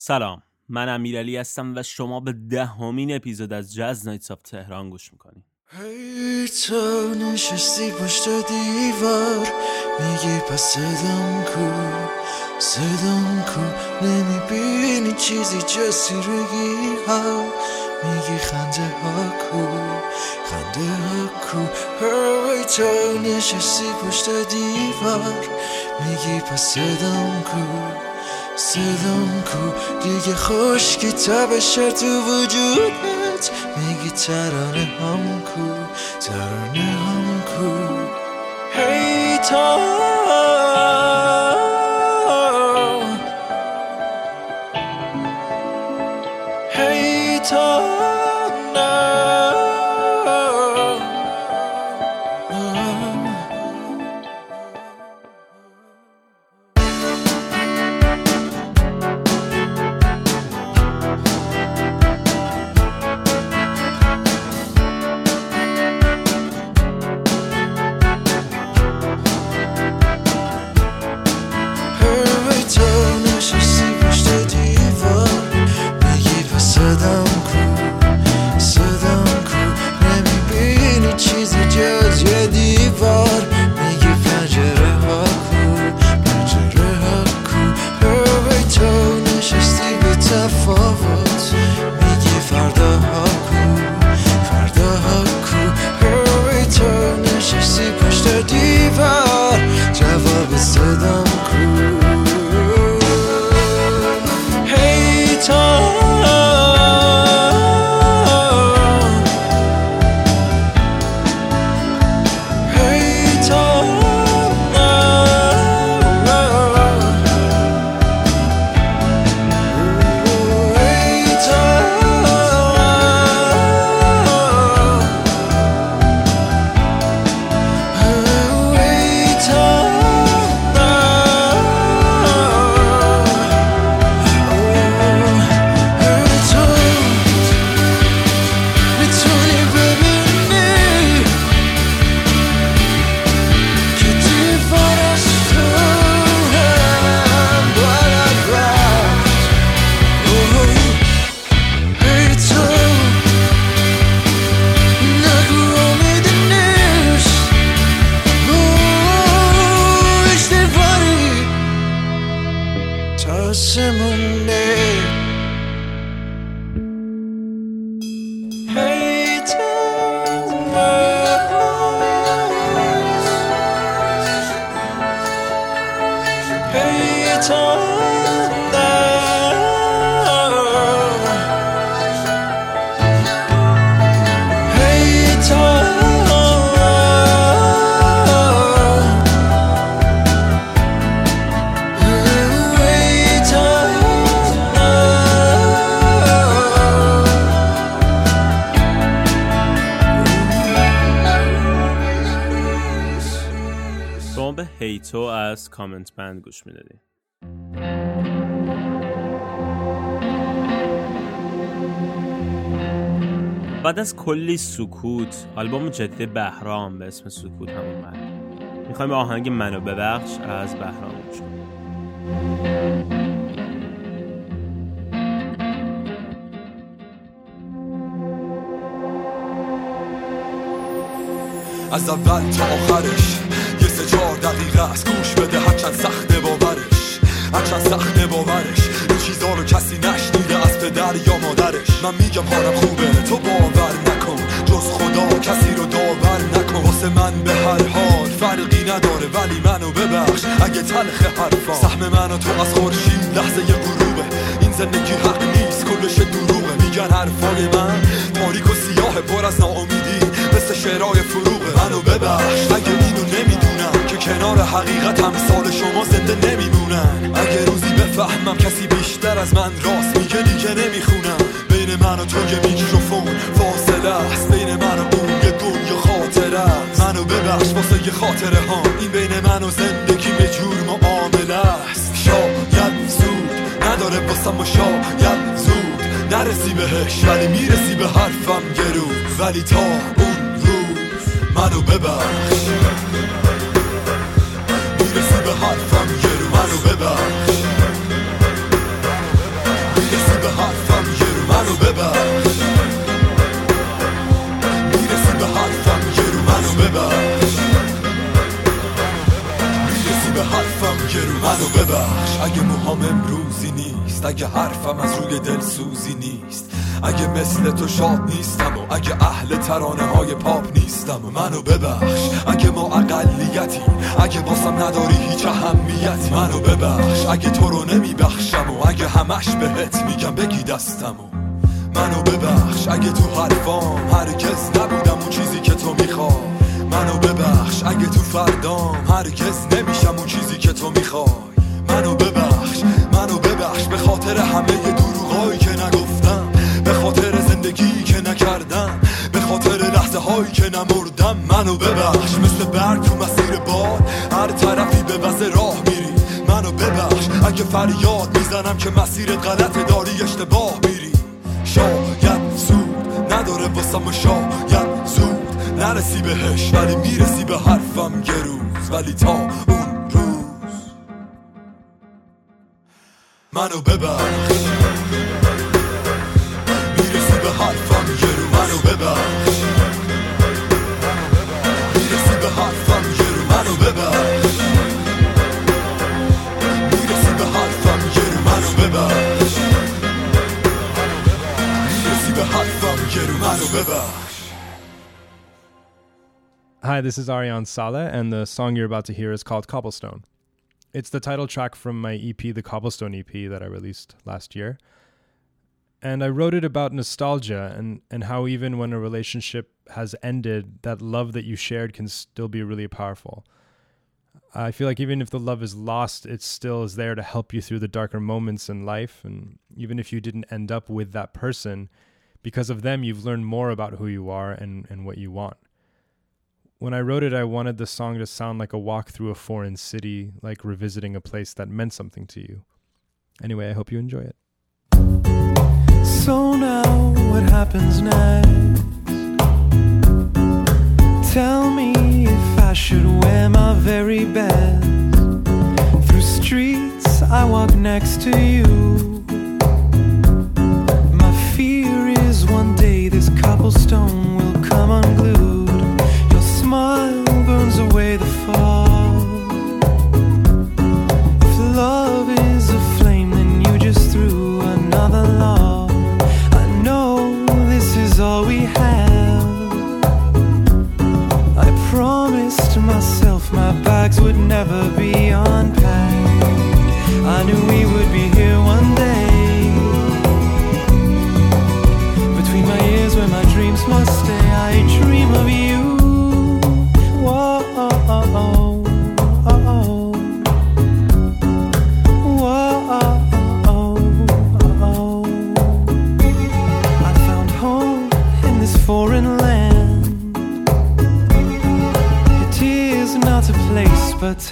سلام. من امیرعلی هستم و شما به دهمین اپیزود از جاز نایتس آف تهران گوش می‌کنید. هی تو نشستی پشت دیوار میگی پس صدام کو صدام کو. نمی‌بینی چیزی جسیرگی ها. میگی خنده ها کو خنده ها کو. هی تو نشستی پشت دیوار میگی پس صدام کو. صدام کو دیگه خشکی تبشه تو وجودت میگی ترانه هم کو ترانه هم کو. هی تا هی تا گوش می‌دادید بعد از کلی سکوت آلبوم جدید بهرام به اسم سکوت هم اومد. می‌خوایم آهنگ منو ببخش از بهرام گوش کنیم. از اول تا آخرش دقیقه است گوش بده هرچند سخت باورش هرچند سخت باورش. این چیزا رو کسی نشنیده از پدر یا مادرش. من میگم حالم خوبه تو باور نکن. جز خدا کسی رو داور نکن. واسه من به هر حال فرقی نداره ولی منو ببخش. اگه تلخ حرفا سهم من و تو از خورشید لحظه یه غروبه. این زندگی حق نیست کلش دروغه. میگن حرفای من تاریک و سیاه پر از ناامیدی. مثل شعرهای فروغه. منو ببخش اگه اینو نمی‌دونم که کنار حقیقت هم سال شما زنده نمیمونن. اگه روزی بفهمم کسی بیشتر از من راست میگه دیگه نمی‌خونم. بین من و تو یه میکروفون فاصله است. بین من و اون یه دنیا خاطره منو ببخش واسه یه خاطره ها. این بین من و زندگی یه جور معامله است. شاید زود نداره واسه شاید زود نرسی بهش ولی می‌رسی به حرفم روز. ولی تا اون روز منو ببخش. به حرفم یه رو منو ببخش می‌رسی به حرفم یه رو منو ببخش می‌رسی به حرفم یه رو منو ببخش می‌رسی به حرفم یه رو منو ببخش اگه موهام امروزی نیست اگه حرفم از روی دل سوزی نیست اگه مثل تو شاد نیستم و اگه اهل ترانه های پاپ نیستم منو ببخش. اگه ما اقلیتی اگه باسم نداری هیچ اهمیتی منو ببخش. اگه تو رو نمیبخشم و اگه همش بهت میگم بگی دستم و منو ببخش. اگه تو حرفام هرگز نبودم اون چیزی که تو می‌خوای منو ببخش. اگه تو فردام هرگز نمیشم اون چیزی که تو می‌خوای منو ببخش. منو ببخش به خاطر همه دروغایی که فریاد می‌زنم که مسیر غلط داری اشتباه میری. شاید زود نداره واسم و شاید زود نرسی بهش ولی می‌رسی به حرفم یه روز. ولی تا اون روز منو ببخش this is Ariane Saleh, and the song you're about to hear is called Cobblestone. It's the title track from my EP, the Cobblestone EP, that I released last year. And I wrote it about nostalgia and, and how even when a relationship has ended, that love that you shared can still be really powerful. I feel like even if the love is lost, it still is there to help you through the darker moments in life. And even if you didn't end up with that person, because of them, you've learned more about who you are and, and what you want when I wrote it, I wanted the song to sound like a walk through a foreign city, like revisiting a place that meant something to you. Anyway, I hope you enjoy it. So now what happens next? Tell me if I should wear my very best. Through streets I walk next to you. My fear is one day this cobblestone will come unglued. Away the fall. If love is a flame, then you just threw another log. I know this is all we have. I promised myself my bags would never be unpacked. I knew we would be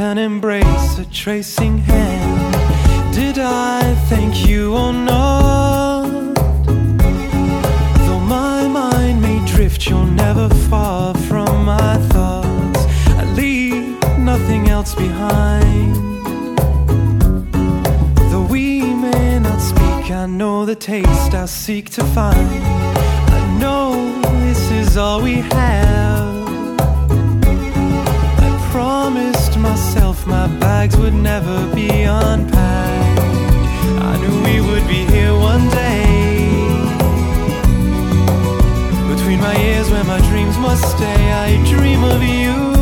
an embrace, a tracing hand. Did I thank you or not? Though my mind may drift, you're never far from my thoughts. I leave nothing else behind. Though we may not speak, I know the taste I seek to find. I know this is all we have. Bags would never be unpacked. I knew we would be here one day. Between my ears where my dreams must stay, I dream of you.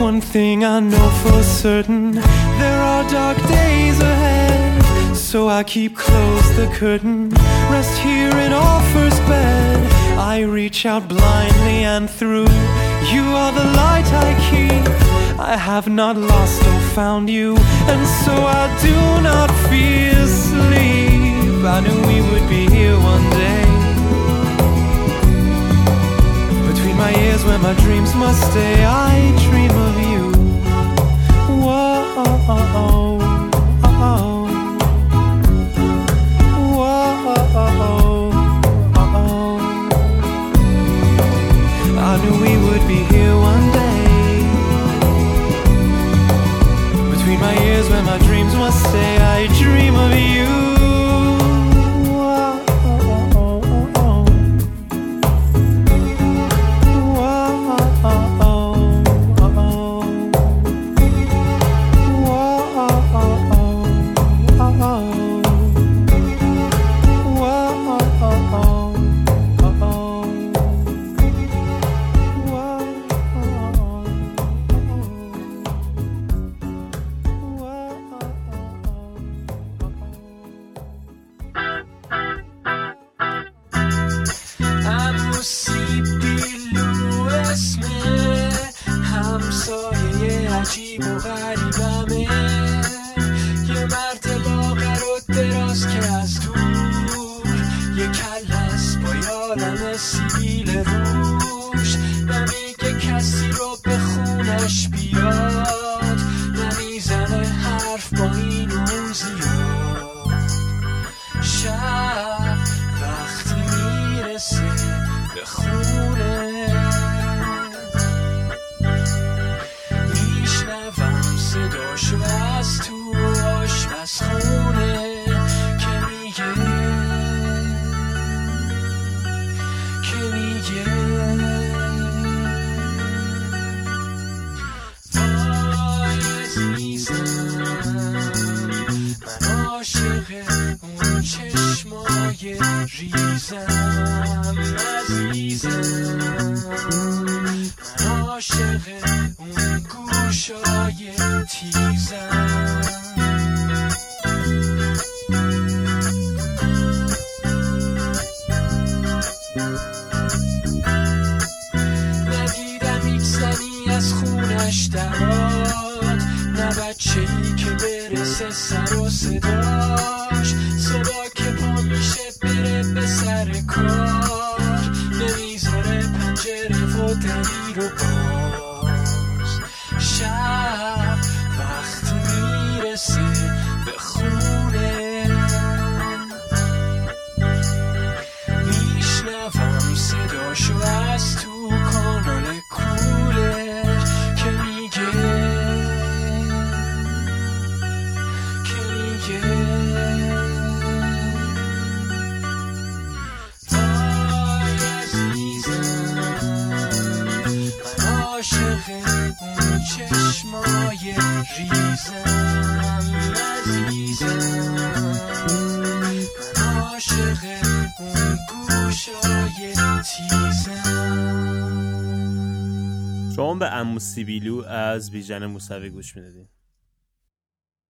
One thing I know for certain there are dark days ahead. So I keep close the curtain, rest here in our first bed. I reach out blindly and through. You are the light I keep. I have not lost or found you, and so I do not fear sleep. I knew we would be here one day. Between my ears where my dreams must stay, I dream of you. Whoa, Jesus, my. به عمو سیبیلو از بیژن موسوی گوش می‌دادین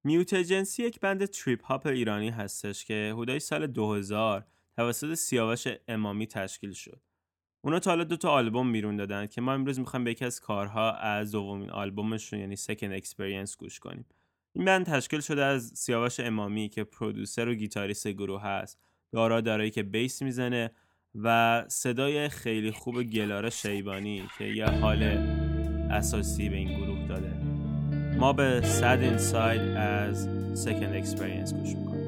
Mute Agency یک band trip hop ایرانی هستش که حدودای سال 2000 توسط سیاوش امامی تشکیل شد. اونا تا حالا دو تا آلبوم بیرون دادن که ما امروز می‌خوایم به یکی از کارها از دومین آلبومشون یعنی Second Experience گوش کنیم. این band تشکیل شده از سیاوش امامی که producer و گیتاریست گروه هست دارا دارایی که bass می‌زنه و صدای خیلی خوب گلاره شیبانی که یه حال اساسی به این گروه داده. ما به Sad Inside از Second Experience گوش می‌کنیم.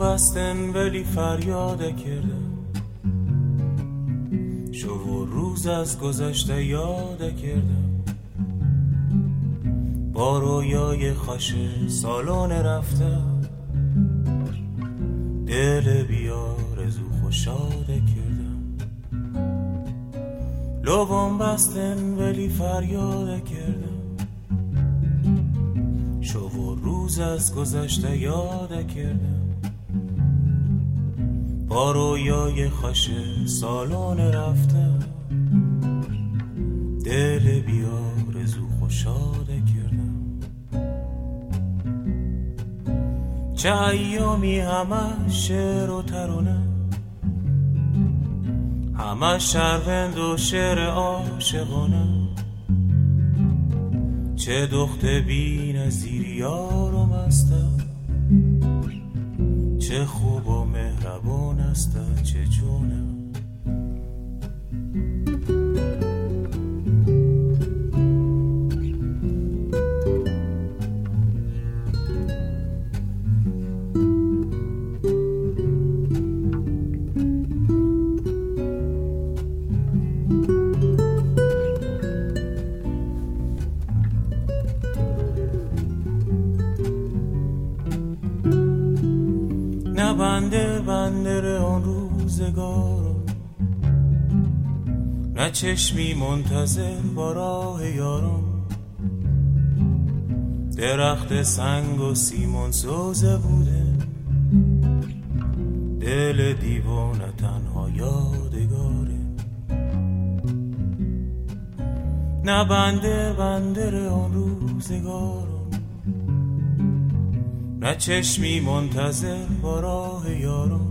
بستن ولی فریاده کردم شو و روز از گذشته یاده کردم با رویای خوش سالان رفته. دل بیارزو خوشاده کردم لوم بستن ولی فریاده کردم شو روز از گذشته یاده کردم با رویای خوش سالان رفته. دل بیارزو خوشاده کردم چه ایامی همه شعر و ترانه. همه شروند و شعر عاشقانه. چه دخت بی نظیر یارم است. چه خوب و مهربان است چه جونه روزگارم نه چشمی منتظر با راه یارم درخت سنگ و سیمون سوزه بوده. دل دیوانه تنها یادگاره. نه بنده بندر آن روزگارم. نه چشمی منتظر با راه یارم.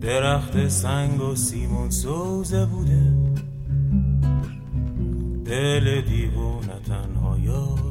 درخت سنگ و سیمون سوزه بوده. دل دیوانه تنها یادگاره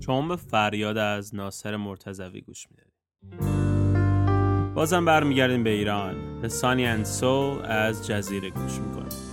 شما به فریاد از ناصر مرتضوی گوش می‌دید بازم برمیگردیم به ایران. به سانی اند سول از جزیره گوش می‌کنیم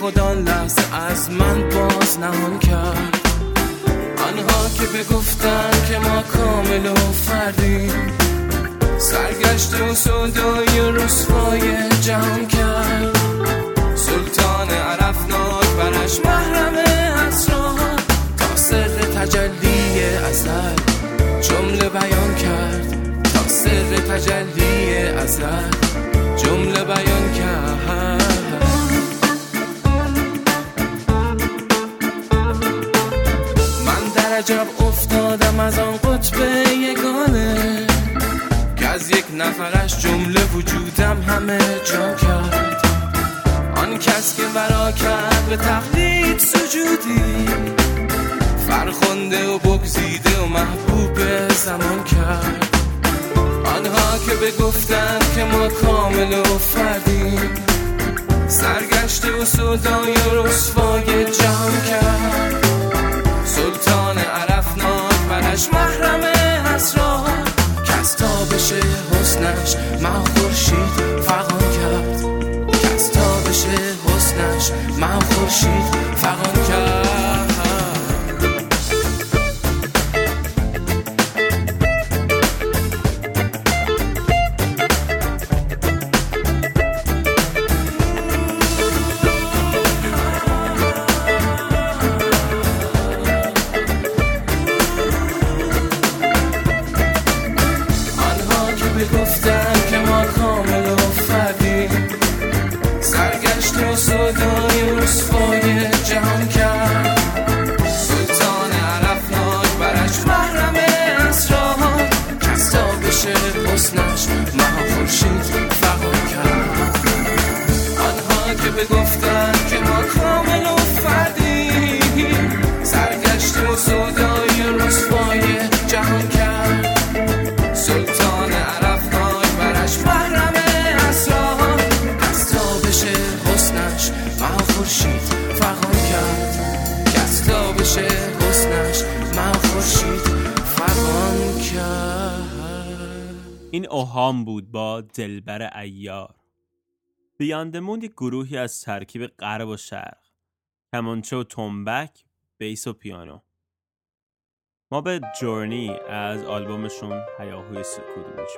خدا لحظه از من باز نهان کرد. آنها که بگفتن که ما کامل و فردیم سرگشت و سودای رسوای جهان کرد. سلطان عرفناک برش محرم اسرار تا سر تجلی ازل جمله بیان کرد. تا سر تجلی ازل جمله بیان کرد. عجب افتادم از آن قطب یگانه. که از یک نفرش جمله وجودم همه جا کرد. آن کس که ورا کرد به تقلید سجودی. فرخنده و بگزیده و محبوب زمان کرد. آنها که بگفتن که ما کامل و فردیم. سرگشته و سودای و رسوای جهان کرد. برش محرم اسرار کس تابش حسنش من خورشید فغان کرد. کس تابش حسنش من خورشید این اوهام بود با دلبر ایار. بیاندموند یک گروهی از ترکیب غرب و شرق کمانچه و تنبک بیس و پیانو. ما به جورنی از آلبومشون هیاهوی سکوت گوش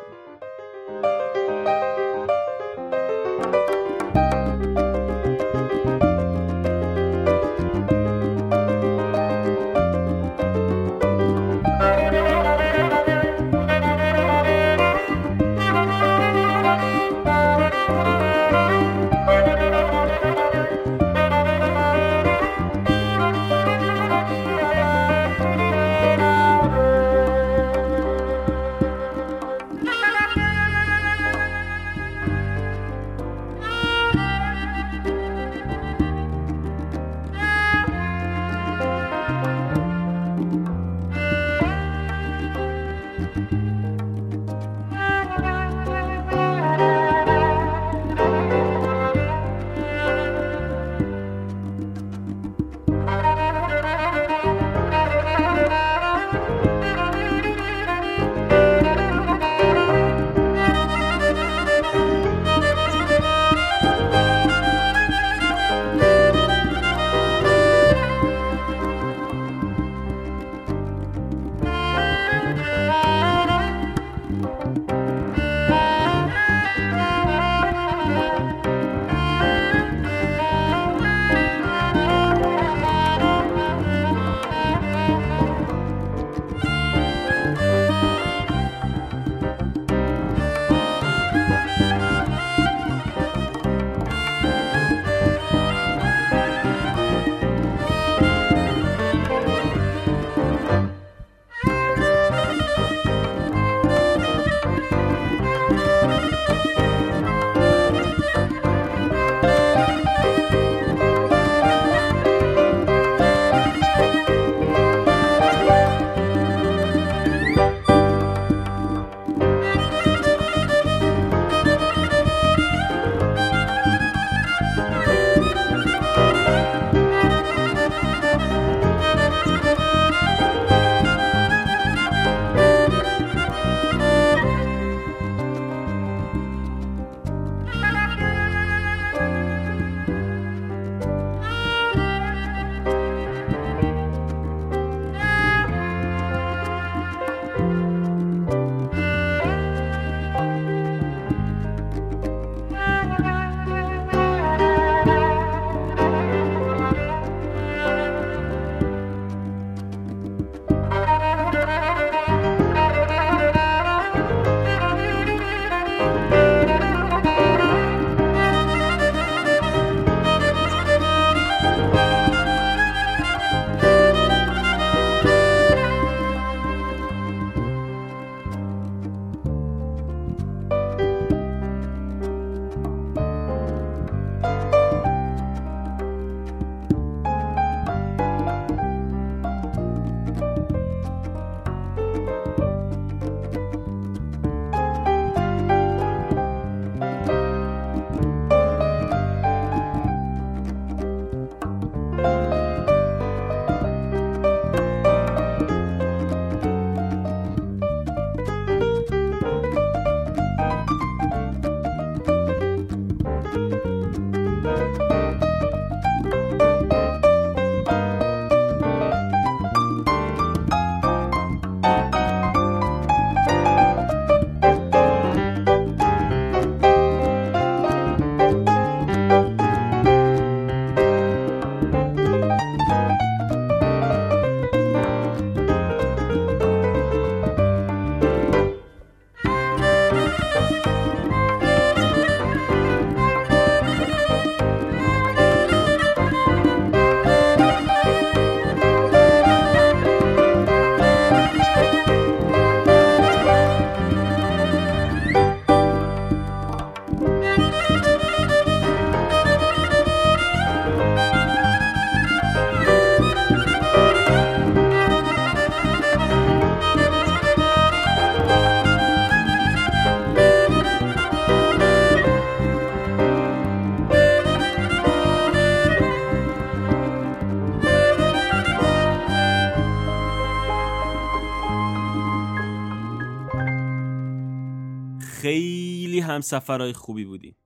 هم سفرهای خوبی بودیم.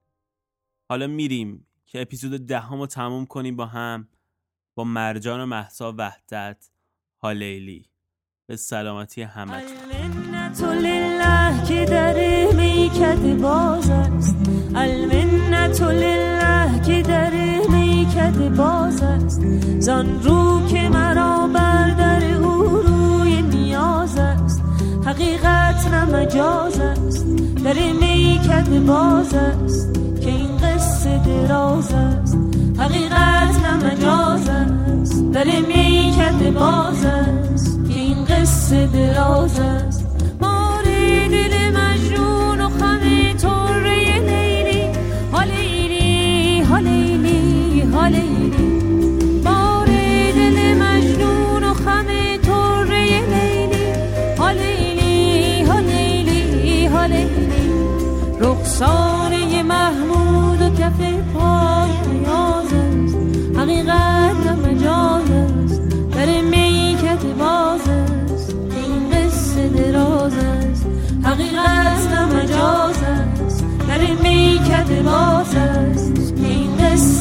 حالا میریم که اپیزود دهم رو تموم کنیم با هم با مرجان و محسا وحدت هالیلی. به سلامتی همه لله که در میکد باز است. المنت لله که در میکد باز است. زان رو که مرا بر در او است حقیقت نه مجاز است. در میکد باز است که این قصه دراز است. حقیقت نه مجاز است. در میکد باز است که این قصه دراز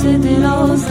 این قصه دراز